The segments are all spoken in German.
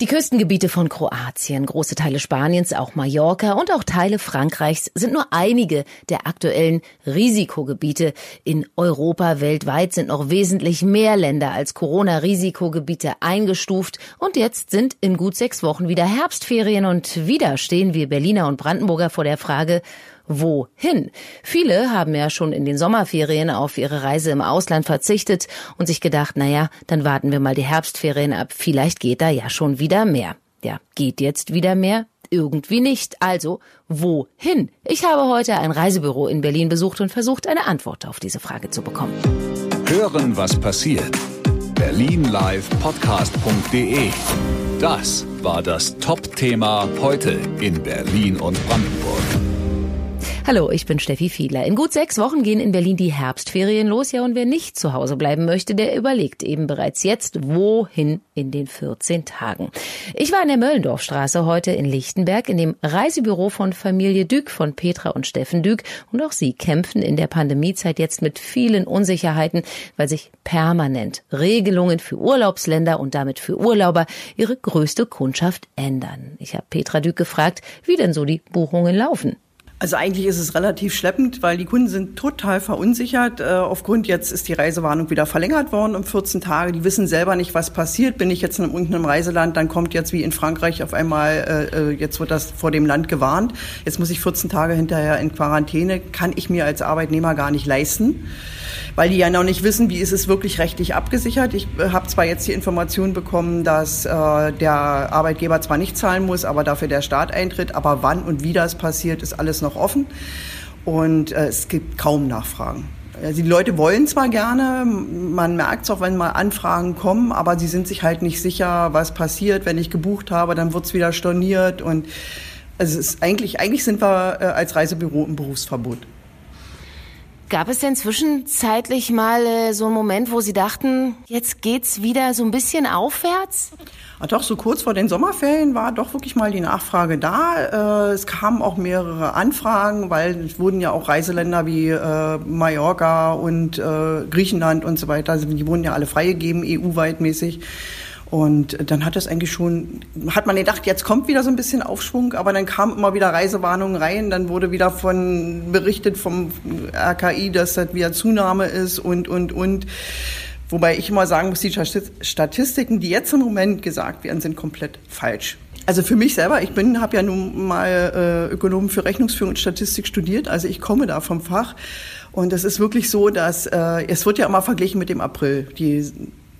Die Küstengebiete von Kroatien, große Teile Spaniens, auch Mallorca und auch Teile Frankreichs sind nur einige der aktuellen Risikogebiete. In Europa weltweit sind noch wesentlich mehr Länder als Corona-Risikogebiete eingestuft und jetzt sind in gut sechs Wochen wieder Herbstferien und wieder stehen wir Berliner und Brandenburger vor der Frage, wohin? Viele haben ja schon in den Sommerferien auf ihre Reise im Ausland verzichtet und sich gedacht, naja, dann warten wir mal die Herbstferien ab, vielleicht geht da ja schon wieder mehr. Ja, geht jetzt wieder mehr? Irgendwie nicht. Also, wohin? Ich habe heute ein Reisebüro in Berlin besucht und versucht, eine Antwort auf diese Frage zu bekommen. Hören, was passiert. Berlinlivepodcast.de Das war das Top-Thema heute in Berlin und Brandenburg. Hallo, ich bin Steffi Fiedler. In gut sechs Wochen gehen in Berlin die Herbstferien los. Ja, und wer nicht zu Hause bleiben möchte, der überlegt eben bereits jetzt, wohin in den 14 Tagen. Ich war in der Möllendorfstraße heute in Lichtenberg in dem Reisebüro von Familie Dück von Petra und Steffen Dück. Und auch sie kämpfen in der Pandemiezeit jetzt mit vielen Unsicherheiten, weil sich permanent Regelungen für Urlaubsländer und damit für Urlauber ihre größte Kundschaft ändern. Ich habe Petra Dück gefragt, wie denn so die Buchungen laufen. Also eigentlich ist es relativ schleppend, weil die Kunden sind total verunsichert. Äh, aufgrund jetzt ist die Reisewarnung wieder verlängert worden um 14 Tage. Die wissen selber nicht, was passiert. Bin ich jetzt in irgendeinem Reiseland, dann kommt jetzt wie in Frankreich auf einmal, äh, äh, jetzt wird das vor dem Land gewarnt. Jetzt muss ich 14 Tage hinterher in Quarantäne. Kann ich mir als Arbeitnehmer gar nicht leisten weil die ja noch nicht wissen, wie ist es wirklich rechtlich abgesichert. Ich habe zwar jetzt die Information bekommen, dass der Arbeitgeber zwar nicht zahlen muss, aber dafür der Staat eintritt, aber wann und wie das passiert, ist alles noch offen und äh, es gibt kaum Nachfragen. Also die Leute wollen zwar gerne, man merkt es auch, wenn mal Anfragen kommen, aber sie sind sich halt nicht sicher, was passiert. Wenn ich gebucht habe, dann wird es wieder storniert und also es ist eigentlich, eigentlich sind wir äh, als Reisebüro im Berufsverbot. Gab es denn zwischenzeitlich mal äh, so einen Moment, wo Sie dachten, jetzt geht's wieder so ein bisschen aufwärts? Ja, doch, so kurz vor den Sommerferien war doch wirklich mal die Nachfrage da. Äh, es kamen auch mehrere Anfragen, weil es wurden ja auch Reiseländer wie äh, Mallorca und äh, Griechenland und so weiter, die wurden ja alle freigegeben, EU-weit mäßig. Und dann hat das eigentlich schon, hat man gedacht, jetzt kommt wieder so ein bisschen Aufschwung, aber dann kamen immer wieder Reisewarnungen rein, dann wurde wieder von berichtet vom RKI, dass das wieder Zunahme ist und, und, und. Wobei ich immer sagen muss, die Statistiken, die jetzt im Moment gesagt werden, sind komplett falsch. Also für mich selber, ich bin, habe ja nun mal äh, Ökonomen für Rechnungsführung und Statistik studiert, also ich komme da vom Fach. Und es ist wirklich so, dass äh, es wird ja immer verglichen mit dem April. Die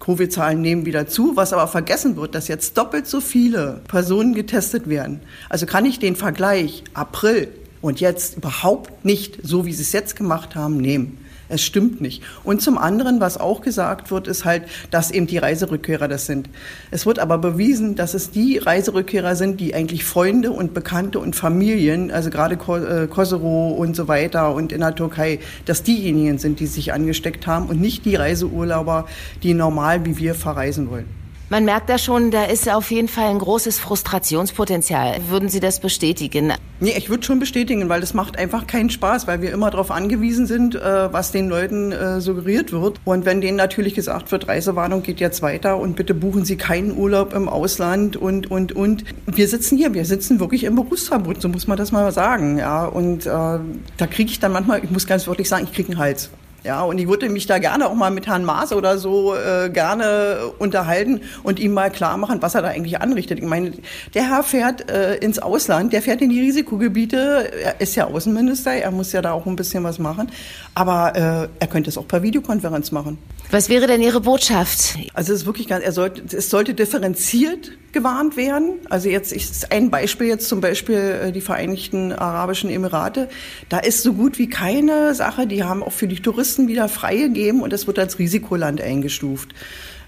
Covid-Zahlen nehmen wieder zu, was aber vergessen wird, dass jetzt doppelt so viele Personen getestet werden. Also kann ich den Vergleich April und jetzt überhaupt nicht so, wie sie es jetzt gemacht haben, nehmen. Es stimmt nicht. Und zum anderen, was auch gesagt wird, ist halt, dass eben die Reiserückkehrer das sind. Es wird aber bewiesen, dass es die Reiserückkehrer sind, die eigentlich Freunde und Bekannte und Familien, also gerade äh, Kosovo und so weiter und in der Türkei, dass diejenigen sind, die sich angesteckt haben und nicht die Reiseurlauber, die normal wie wir verreisen wollen. Man merkt da schon, da ist auf jeden Fall ein großes Frustrationspotenzial. Würden Sie das bestätigen? Nee, ich würde schon bestätigen, weil das macht einfach keinen Spaß, weil wir immer darauf angewiesen sind, äh, was den Leuten äh, suggeriert wird. Und wenn denen natürlich gesagt wird, Reisewarnung geht jetzt weiter und bitte buchen Sie keinen Urlaub im Ausland und, und, und. Wir sitzen hier, wir sitzen wirklich im Berufsverbot, so muss man das mal sagen. Ja, und äh, da kriege ich dann manchmal, ich muss ganz wirklich sagen, ich kriege einen Hals. Ja, und ich würde mich da gerne auch mal mit Herrn Maas oder so äh, gerne unterhalten und ihm mal klar machen, was er da eigentlich anrichtet. Ich meine, der Herr fährt äh, ins Ausland, der fährt in die Risikogebiete, er ist ja Außenminister, er muss ja da auch ein bisschen was machen, aber äh, er könnte es auch per Videokonferenz machen. Was wäre denn Ihre Botschaft? Also es ist wirklich ganz, er sollte, es sollte differenziert gewarnt werden. Also jetzt ist ein Beispiel jetzt zum Beispiel äh, die Vereinigten Arabischen Emirate. Da ist so gut wie keine Sache. Die haben auch für die Touristen wieder freigegeben und es wird als Risikoland eingestuft.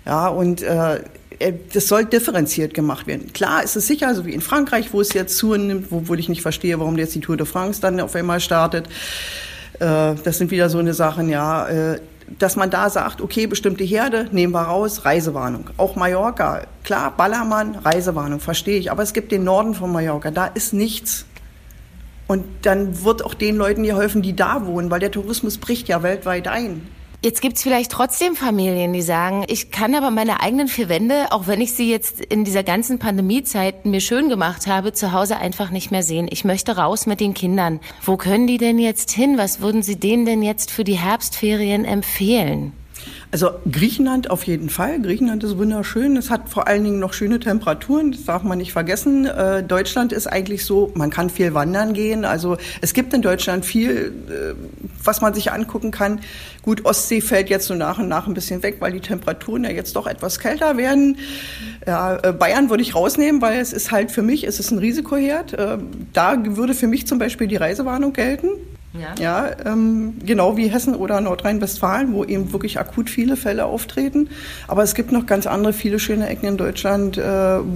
Ja, und äh, äh, das soll differenziert gemacht werden. Klar ist es sicher, so wie in Frankreich, wo es jetzt zunimmt, wo, wo ich nicht verstehe, warum jetzt die Tour de France dann auf einmal startet. Äh, das sind wieder so eine Sachen, ja. Äh, dass man da sagt, okay, bestimmte Herde nehmen wir raus, Reisewarnung. Auch Mallorca, klar, Ballermann, Reisewarnung, verstehe ich. Aber es gibt den Norden von Mallorca, da ist nichts. Und dann wird auch den Leuten geholfen, die da wohnen, weil der Tourismus bricht ja weltweit ein. Jetzt gibt's vielleicht trotzdem Familien, die sagen, ich kann aber meine eigenen vier Wände, auch wenn ich sie jetzt in dieser ganzen Pandemiezeit mir schön gemacht habe, zu Hause einfach nicht mehr sehen. Ich möchte raus mit den Kindern. Wo können die denn jetzt hin? Was würden Sie denen denn jetzt für die Herbstferien empfehlen? Also Griechenland auf jeden Fall. Griechenland ist wunderschön. Es hat vor allen Dingen noch schöne Temperaturen. Das darf man nicht vergessen. Äh, Deutschland ist eigentlich so, man kann viel wandern gehen. Also es gibt in Deutschland viel, äh, was man sich angucken kann. Gut, Ostsee fällt jetzt so nach und nach ein bisschen weg, weil die Temperaturen ja jetzt doch etwas kälter werden. Ja, äh, Bayern würde ich rausnehmen, weil es ist halt für mich, es ist ein Risikoherd. Äh, da würde für mich zum Beispiel die Reisewarnung gelten. Ja, ja ähm, genau wie Hessen oder Nordrhein-Westfalen, wo eben wirklich akut viele Fälle auftreten. Aber es gibt noch ganz andere, viele schöne Ecken in Deutschland, äh,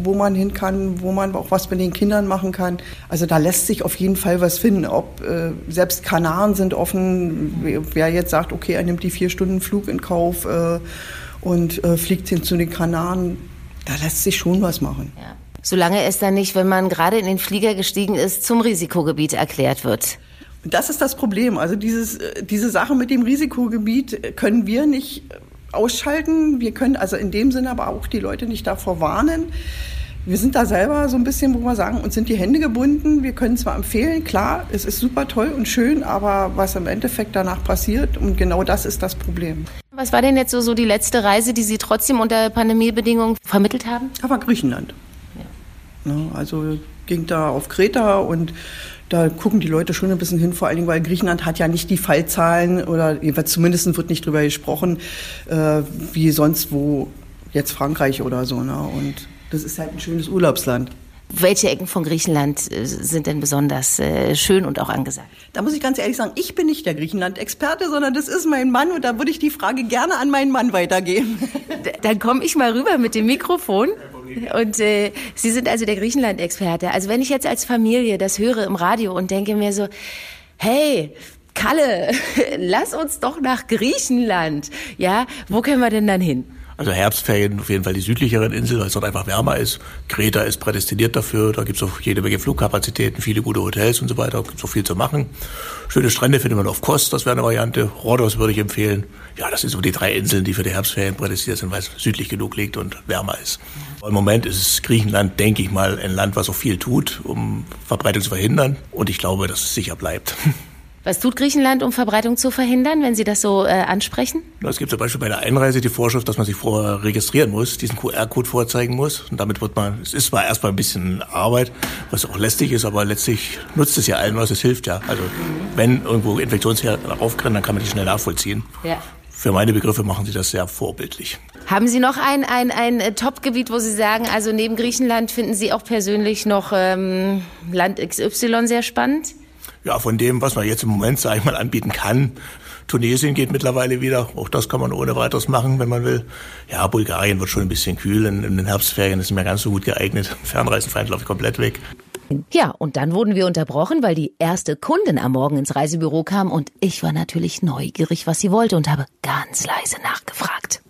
wo man hin kann, wo man auch was mit den Kindern machen kann. Also da lässt sich auf jeden Fall was finden. Ob äh, selbst Kanaren sind offen. Wer jetzt sagt, okay, er nimmt die vier Stunden Flug in Kauf äh, und äh, fliegt hin zu den Kanaren, da lässt sich schon was machen. Ja. Solange es dann nicht, wenn man gerade in den Flieger gestiegen ist, zum Risikogebiet erklärt wird. Das ist das Problem. Also dieses, äh, diese Sache mit dem Risikogebiet können wir nicht ausschalten. Wir können also in dem Sinne aber auch die Leute nicht davor warnen. Wir sind da selber so ein bisschen, wo wir sagen, uns sind die Hände gebunden. Wir können zwar empfehlen, klar, es ist super toll und schön, aber was im Endeffekt danach passiert, und genau das ist das Problem. Was war denn jetzt so, so die letzte Reise, die Sie trotzdem unter Pandemiebedingungen vermittelt haben? Aber Griechenland. Ja. Ja, also ging da auf Kreta und da gucken die Leute schon ein bisschen hin, vor allen Dingen, weil Griechenland hat ja nicht die Fallzahlen oder zumindest wird nicht drüber gesprochen, äh, wie sonst wo jetzt Frankreich oder so. Ne? Und das ist halt ein schönes Urlaubsland. Welche Ecken von Griechenland äh, sind denn besonders äh, schön und auch angesagt? Da muss ich ganz ehrlich sagen, ich bin nicht der Griechenland-Experte, sondern das ist mein Mann und da würde ich die Frage gerne an meinen Mann weitergeben. Dann komme ich mal rüber mit dem Mikrofon. Und äh, Sie sind also der Griechenland-Experte. Also wenn ich jetzt als Familie das höre im Radio und denke mir so, hey, Kalle, lass uns doch nach Griechenland. Ja, wo können wir denn dann hin? Also Herbstferien auf jeden Fall die südlicheren Inseln, weil es dort einfach wärmer ist. Kreta ist prädestiniert dafür, da gibt es auch jede Menge Flugkapazitäten, viele gute Hotels und so weiter, gibt es auch viel zu machen. Schöne Strände findet man auf Kos, das wäre eine Variante. Rhodos würde ich empfehlen. Ja, das sind so die drei Inseln, die für die Herbstferien prädestiniert sind, weil es südlich genug liegt und wärmer ist. Im Moment ist Griechenland, denke ich mal, ein Land, was auch viel tut, um Verbreitung zu verhindern. Und ich glaube, dass es sicher bleibt. Was tut Griechenland, um Verbreitung zu verhindern, wenn Sie das so äh, ansprechen? Es gibt zum Beispiel bei der Einreise die Vorschrift, dass man sich vorher registrieren muss, diesen QR-Code vorzeigen muss. Und damit wird man, es ist zwar erstmal ein bisschen Arbeit, was auch lästig ist, aber letztlich nutzt es ja allen was, es hilft ja. Also wenn irgendwo Infektionsherde aufkrennen, dann kann man die schnell nachvollziehen. Ja. Für meine Begriffe machen Sie das sehr vorbildlich. Haben Sie noch ein, ein, ein äh, Top-Gebiet, wo Sie sagen, also neben Griechenland finden Sie auch persönlich noch ähm, Land XY sehr spannend? Ja, von dem, was man jetzt im Moment, sage ich mal, anbieten kann. Tunesien geht mittlerweile wieder. Auch das kann man ohne weiteres machen, wenn man will. Ja, Bulgarien wird schon ein bisschen kühl. In, in den Herbstferien ist es mir ganz so gut geeignet. Fernreisen fallen, glaube ich, komplett weg. Ja, und dann wurden wir unterbrochen, weil die erste Kundin am Morgen ins Reisebüro kam und ich war natürlich neugierig, was sie wollte und habe ganz leise nachgefragt.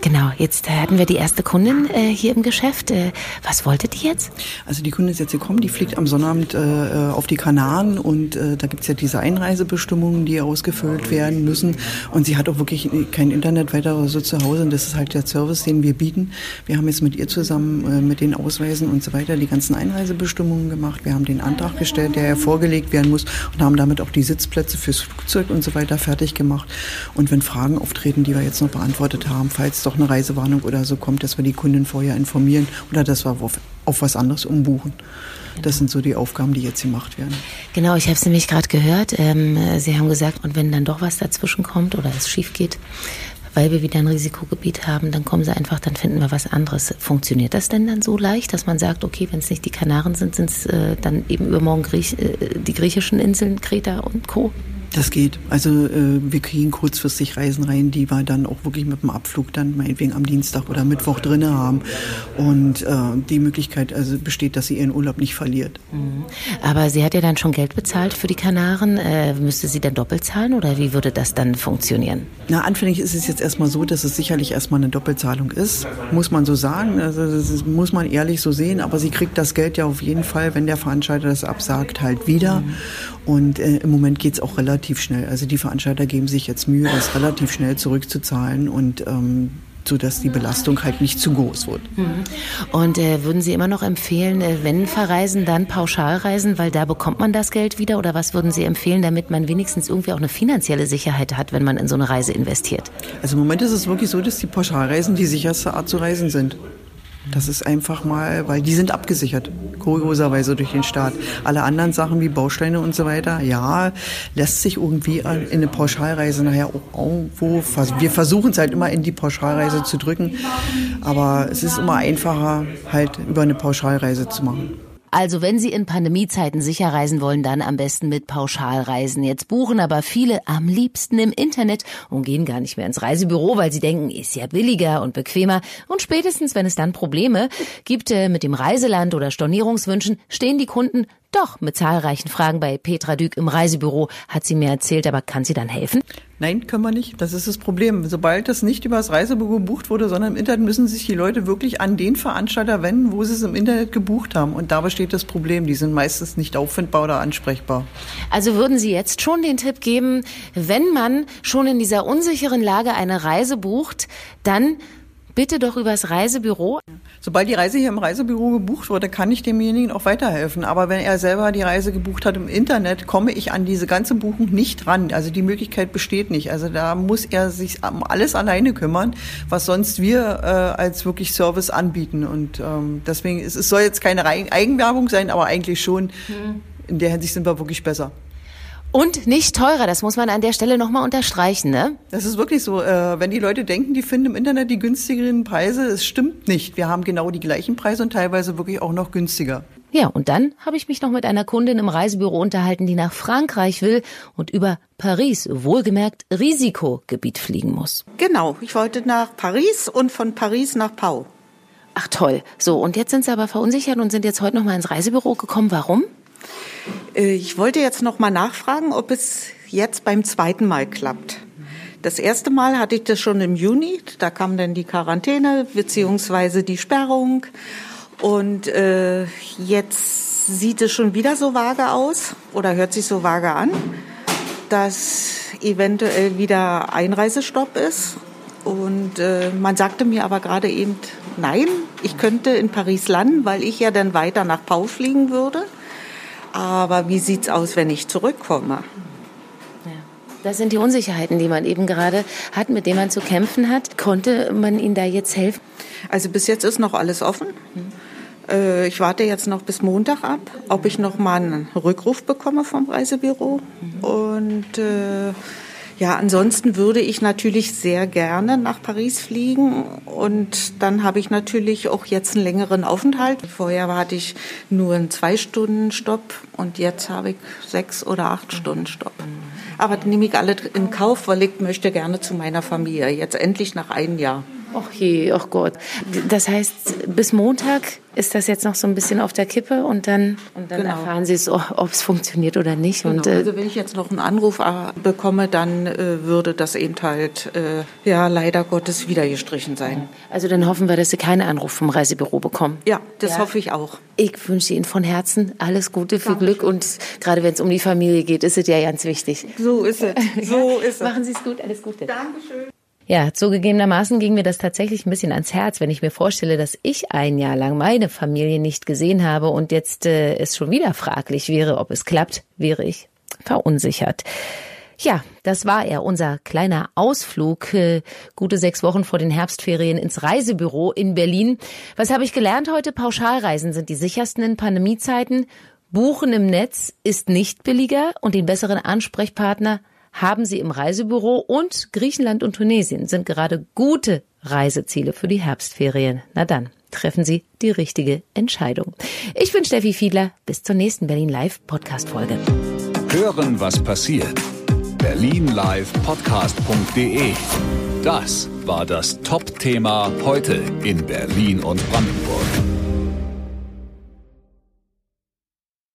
Genau, jetzt hatten wir die erste Kundin äh, hier im Geschäft. Äh, was wollte die jetzt? Also die Kundin ist jetzt gekommen, die fliegt am Sonnabend äh, auf die Kanaren und äh, da gibt's ja diese Einreisebestimmungen, die ausgefüllt werden müssen. Und sie hat auch wirklich kein Internet weiter so zu Hause und das ist halt der Service, den wir bieten. Wir haben jetzt mit ihr zusammen äh, mit den Ausweisen und so weiter die ganzen Einreisebestimmungen gemacht. Wir haben den Antrag gestellt, der ja vorgelegt werden muss und haben damit auch die Sitzplätze fürs Flugzeug und so weiter fertig gemacht. Und wenn Fragen auftreten, die wir jetzt noch beantwortet haben, falls doch eine Reisewarnung oder so kommt, dass wir die Kunden vorher informieren oder dass wir auf, auf was anderes umbuchen. Das sind so die Aufgaben, die jetzt gemacht werden. Genau, ich habe es nämlich gerade gehört. Ähm, Sie haben gesagt, und wenn dann doch was dazwischen kommt oder es schief geht, weil wir wieder ein Risikogebiet haben, dann kommen Sie einfach, dann finden wir was anderes. Funktioniert das denn dann so leicht, dass man sagt, okay, wenn es nicht die Kanaren sind, sind es äh, dann eben übermorgen Griech, äh, die griechischen Inseln, Kreta und Co.? Das geht. Also äh, wir kriegen kurzfristig Reisen rein, die wir dann auch wirklich mit dem Abflug dann meinetwegen am Dienstag oder Mittwoch drinne haben. Und äh, die Möglichkeit also besteht, dass sie ihren Urlaub nicht verliert. Mhm. Aber sie hat ja dann schon Geld bezahlt für die Kanaren. Äh, müsste sie dann doppelt zahlen oder wie würde das dann funktionieren? Na, anfänglich ist es jetzt erstmal so, dass es sicherlich erstmal eine Doppelzahlung ist. Muss man so sagen. Also das muss man ehrlich so sehen. Aber sie kriegt das Geld ja auf jeden Fall, wenn der Veranstalter das absagt, halt wieder. Mhm. Und äh, im Moment geht es auch relativ relativ schnell. Also die Veranstalter geben sich jetzt Mühe, das relativ schnell zurückzuzahlen und ähm, so dass die Belastung halt nicht zu groß wird. Mhm. Und äh, würden Sie immer noch empfehlen, äh, wenn verreisen, dann Pauschalreisen, weil da bekommt man das Geld wieder? Oder was würden Sie empfehlen, damit man wenigstens irgendwie auch eine finanzielle Sicherheit hat, wenn man in so eine Reise investiert? Also im Moment ist es wirklich so, dass die Pauschalreisen die sicherste Art zu reisen sind. Das ist einfach mal, weil die sind abgesichert, kurioserweise durch den Staat. Alle anderen Sachen wie Bausteine und so weiter, ja, lässt sich irgendwie in eine Pauschalreise nachher irgendwo, wir versuchen es halt immer in die Pauschalreise zu drücken, aber es ist immer einfacher, halt über eine Pauschalreise zu machen. Also wenn Sie in Pandemiezeiten sicher reisen wollen, dann am besten mit Pauschalreisen. Jetzt buchen aber viele am liebsten im Internet und gehen gar nicht mehr ins Reisebüro, weil sie denken, ist ja billiger und bequemer. Und spätestens, wenn es dann Probleme gibt äh, mit dem Reiseland oder Stornierungswünschen, stehen die Kunden doch, mit zahlreichen Fragen bei Petra Dück im Reisebüro hat sie mir erzählt, aber kann sie dann helfen? Nein, können wir nicht. Das ist das Problem. Sobald das nicht über das Reisebüro gebucht wurde, sondern im Internet, müssen sich die Leute wirklich an den Veranstalter wenden, wo sie es im Internet gebucht haben. Und da besteht das Problem. Die sind meistens nicht auffindbar oder ansprechbar. Also würden Sie jetzt schon den Tipp geben, wenn man schon in dieser unsicheren Lage eine Reise bucht, dann bitte doch übers Reisebüro. Sobald die Reise hier im Reisebüro gebucht wurde, kann ich demjenigen auch weiterhelfen. Aber wenn er selber die Reise gebucht hat im Internet, komme ich an diese ganze Buchung nicht ran. Also die Möglichkeit besteht nicht. Also da muss er sich um alles alleine kümmern, was sonst wir äh, als wirklich Service anbieten. Und ähm, deswegen, es, es soll jetzt keine Eigenwerbung sein, aber eigentlich schon. Mhm. In der Hinsicht sind wir wirklich besser. Und nicht teurer, das muss man an der Stelle nochmal unterstreichen, ne? Das ist wirklich so. Äh, wenn die Leute denken, die finden im Internet die günstigeren Preise, es stimmt nicht. Wir haben genau die gleichen Preise und teilweise wirklich auch noch günstiger. Ja, und dann habe ich mich noch mit einer Kundin im Reisebüro unterhalten, die nach Frankreich will und über Paris, wohlgemerkt Risikogebiet fliegen muss. Genau, ich wollte nach Paris und von Paris nach Pau. Ach toll. So, und jetzt sind Sie aber verunsichert und sind jetzt heute noch mal ins Reisebüro gekommen. Warum? Äh, ich wollte jetzt noch mal nachfragen, ob es jetzt beim zweiten Mal klappt. Das erste Mal hatte ich das schon im Juni. Da kam dann die Quarantäne beziehungsweise die Sperrung. Und äh, jetzt sieht es schon wieder so vage aus oder hört sich so vage an, dass eventuell wieder Einreisestopp ist. Und äh, man sagte mir aber gerade eben, nein, ich könnte in Paris landen, weil ich ja dann weiter nach Pau fliegen würde. Aber wie sieht's aus, wenn ich zurückkomme? Das sind die Unsicherheiten, die man eben gerade hat, mit denen man zu kämpfen hat. Konnte man Ihnen da jetzt helfen? Also bis jetzt ist noch alles offen. Mhm. Ich warte jetzt noch bis Montag ab, ob ich noch mal einen Rückruf bekomme vom Reisebüro. Mhm. Und äh, ja, ansonsten würde ich natürlich sehr gerne nach Paris fliegen und dann habe ich natürlich auch jetzt einen längeren Aufenthalt. Vorher hatte ich nur einen zwei Stunden Stopp und jetzt habe ich sechs oder acht Stunden Stopp. Aber nehme ich alle in Kauf, weil ich möchte gerne zu meiner Familie. Jetzt endlich nach einem Jahr. Ach je, ach Gott. Das heißt, bis Montag ist das jetzt noch so ein bisschen auf der Kippe und dann, und dann genau. erfahren Sie es, ob es funktioniert oder nicht. Genau. Und, äh, also wenn ich jetzt noch einen Anruf äh, bekomme, dann äh, würde das eben halt, äh, ja, leider Gottes wieder gestrichen sein. Also dann hoffen wir, dass Sie keinen Anruf vom Reisebüro bekommen. Ja, das ja. hoffe ich auch. Ich wünsche Ihnen von Herzen alles Gute, viel Dankeschön. Glück und gerade wenn es um die Familie geht, ist es ja ganz wichtig. So ist es. So ist es. Machen Sie es gut, alles Gute. Dankeschön. Ja, zugegebenermaßen ging mir das tatsächlich ein bisschen ans Herz, wenn ich mir vorstelle, dass ich ein Jahr lang meine Familie nicht gesehen habe und jetzt äh, es schon wieder fraglich wäre, ob es klappt, wäre ich verunsichert. Ja, das war er, unser kleiner Ausflug, äh, gute sechs Wochen vor den Herbstferien ins Reisebüro in Berlin. Was habe ich gelernt heute? Pauschalreisen sind die sichersten in Pandemiezeiten. Buchen im Netz ist nicht billiger und den besseren Ansprechpartner haben Sie im Reisebüro und Griechenland und Tunesien sind gerade gute Reiseziele für die Herbstferien. Na dann, treffen Sie die richtige Entscheidung. Ich bin Steffi Fiedler. Bis zur nächsten Berlin Live Podcast Folge. Hören, was passiert. Berlinlivepodcast.de. Das war das Top-Thema heute in Berlin und Brandenburg.